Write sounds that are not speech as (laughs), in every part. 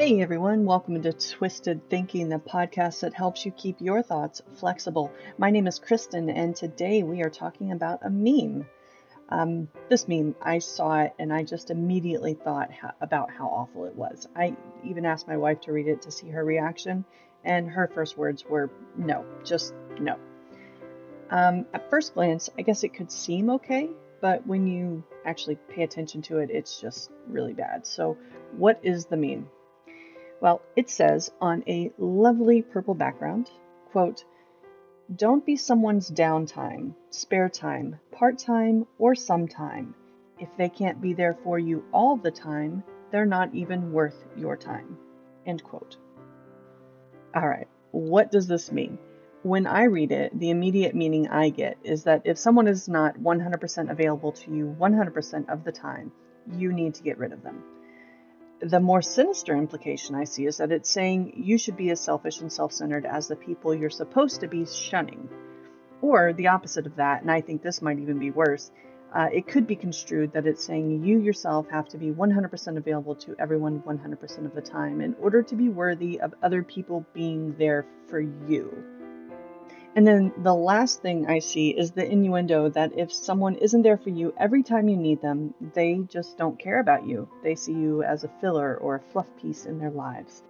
Hey everyone, welcome to Twisted Thinking, the podcast that helps you keep your thoughts flexible. My name is Kristen, and today we are talking about a meme. Um, this meme, I saw it and I just immediately thought how, about how awful it was. I even asked my wife to read it to see her reaction, and her first words were no, just no. Um, at first glance, I guess it could seem okay, but when you actually pay attention to it, it's just really bad. So, what is the meme? Well, it says on a lovely purple background, quote, don't be someone's downtime, spare time, part time, or sometime. If they can't be there for you all the time, they're not even worth your time. End quote. All right, what does this mean? When I read it, the immediate meaning I get is that if someone is not 100% available to you 100% of the time, you need to get rid of them the more sinister implication I see is that it's saying you should be as selfish and self centered as the people you're supposed to be shunning. Or the opposite of that, and I think this might even be worse, uh, it could be construed that it's saying you yourself have to be 100% available to everyone 100% of the time in order to be worthy of other people being there for you. And then the last thing I see is the innuendo that if someone isn't there for you every time you need them, they just don't care about you. They see you as a filler or a fluff piece in their lives.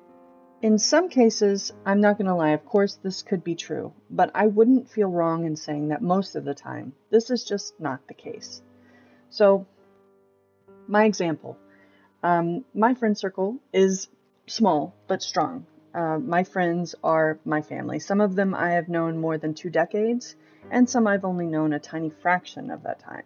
In some cases, I'm not going to lie, of course, this could be true, but I wouldn't feel wrong in saying that most of the time, this is just not the case. So, my example um, my friend circle is small but strong. Uh, my friends are my family. Some of them I have known more than two decades, and some I've only known a tiny fraction of that time.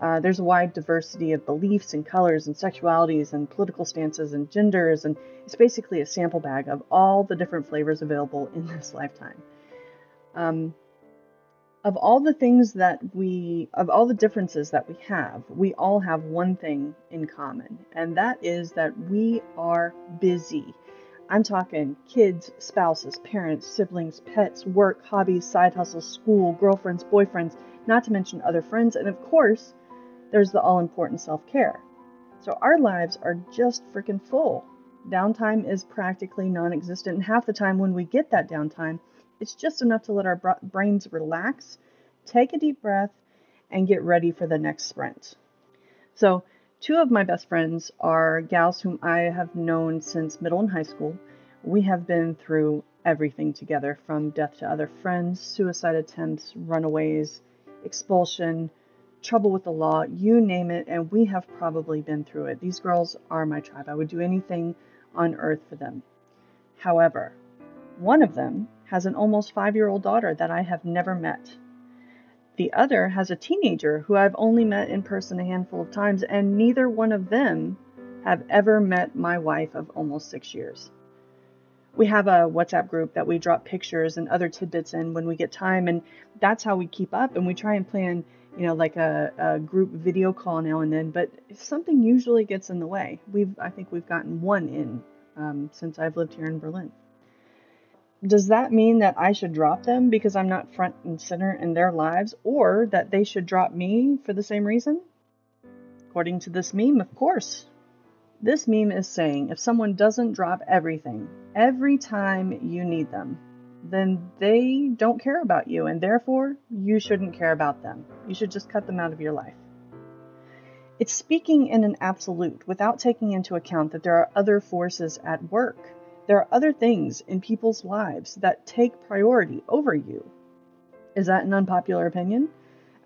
Uh, there's a wide diversity of beliefs and colors and sexualities and political stances and genders, and it's basically a sample bag of all the different flavors available in (laughs) this lifetime. Um, of all the things that we, of all the differences that we have, we all have one thing in common, and that is that we are busy. I'm talking kids, spouses, parents, siblings, pets, work, hobbies, side hustles, school, girlfriends, boyfriends, not to mention other friends, and of course, there's the all important self care. So our lives are just freaking full. Downtime is practically non existent, and half the time when we get that downtime, it's just enough to let our brains relax, take a deep breath, and get ready for the next sprint. So, Two of my best friends are gals whom I have known since middle and high school. We have been through everything together from death to other friends, suicide attempts, runaways, expulsion, trouble with the law, you name it, and we have probably been through it. These girls are my tribe. I would do anything on earth for them. However, one of them has an almost five year old daughter that I have never met. The other has a teenager who I've only met in person a handful of times, and neither one of them have ever met my wife of almost six years. We have a WhatsApp group that we drop pictures and other tidbits in when we get time, and that's how we keep up. And we try and plan, you know, like a, a group video call now and then. But something usually gets in the way. We've, I think, we've gotten one in um, since I've lived here in Berlin does that mean that I should drop them because I'm not front and center in their lives, or that they should drop me for the same reason? According to this meme, of course. This meme is saying if someone doesn't drop everything every time you need them, then they don't care about you, and therefore you shouldn't care about them. You should just cut them out of your life. It's speaking in an absolute without taking into account that there are other forces at work there are other things in people's lives that take priority over you. Is that an unpopular opinion?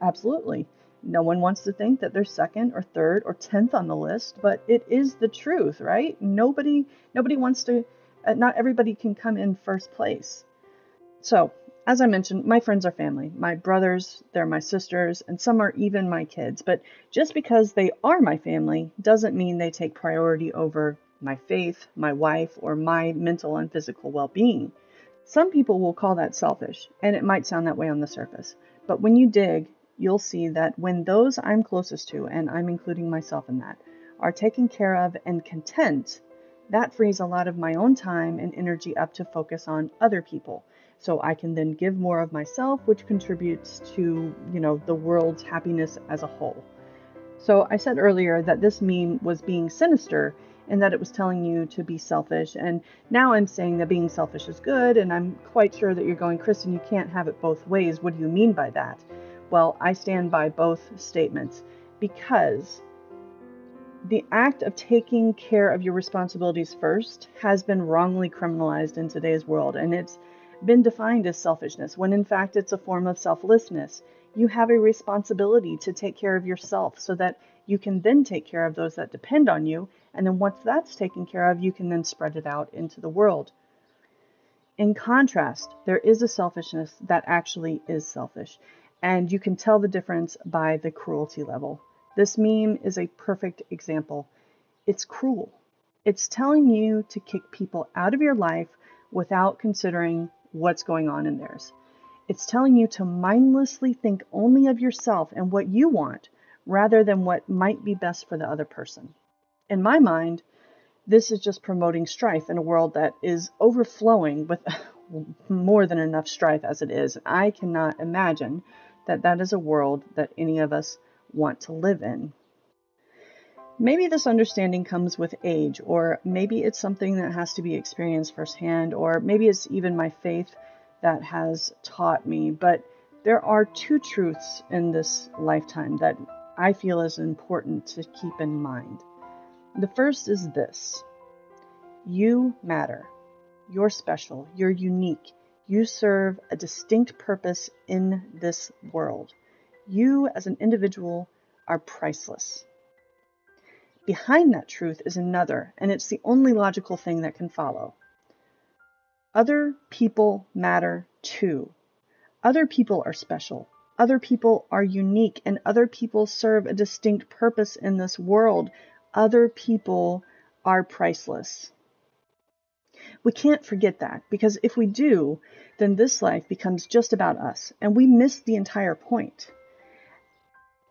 Absolutely. No one wants to think that they're second or third or tenth on the list, but it is the truth, right? Nobody nobody wants to uh, not everybody can come in first place. So, as I mentioned, my friends are family. My brothers, they're my sisters, and some are even my kids. But just because they are my family doesn't mean they take priority over my faith, my wife, or my mental and physical well being. Some people will call that selfish, and it might sound that way on the surface. But when you dig, you'll see that when those I'm closest to, and I'm including myself in that, are taken care of and content, that frees a lot of my own time and energy up to focus on other people. So I can then give more of myself, which contributes to, you know, the world's happiness as a whole. So I said earlier that this meme was being sinister and that it was telling you to be selfish. And now I'm saying that being selfish is good, and I'm quite sure that you're going, Kristen, you can't have it both ways. What do you mean by that? Well, I stand by both statements because the act of taking care of your responsibilities first has been wrongly criminalized in today's world, and it's been defined as selfishness, when in fact it's a form of selflessness. You have a responsibility to take care of yourself so that you can then take care of those that depend on you. And then once that's taken care of, you can then spread it out into the world. In contrast, there is a selfishness that actually is selfish. And you can tell the difference by the cruelty level. This meme is a perfect example. It's cruel. It's telling you to kick people out of your life without considering what's going on in theirs. It's telling you to mindlessly think only of yourself and what you want rather than what might be best for the other person. In my mind, this is just promoting strife in a world that is overflowing with (laughs) more than enough strife as it is. I cannot imagine that that is a world that any of us want to live in. Maybe this understanding comes with age, or maybe it's something that has to be experienced firsthand, or maybe it's even my faith that has taught me. But there are two truths in this lifetime that I feel is important to keep in mind. The first is this you matter. You're special. You're unique. You serve a distinct purpose in this world. You, as an individual, are priceless. Behind that truth is another, and it's the only logical thing that can follow. Other people matter too. Other people are special. Other people are unique, and other people serve a distinct purpose in this world. Other people are priceless. We can't forget that because if we do, then this life becomes just about us, and we miss the entire point.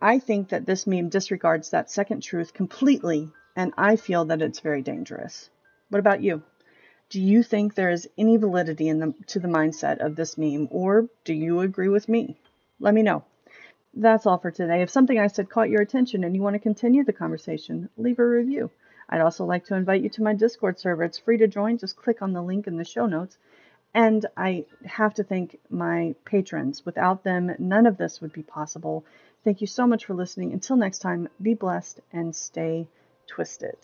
I think that this meme disregards that second truth completely, and I feel that it's very dangerous. What about you? Do you think there is any validity in the, to the mindset of this meme, or do you agree with me? Let me know. That's all for today. If something I said caught your attention and you want to continue the conversation, leave a review. I'd also like to invite you to my Discord server. It's free to join. Just click on the link in the show notes. And I have to thank my patrons. Without them, none of this would be possible. Thank you so much for listening. Until next time, be blessed and stay twisted.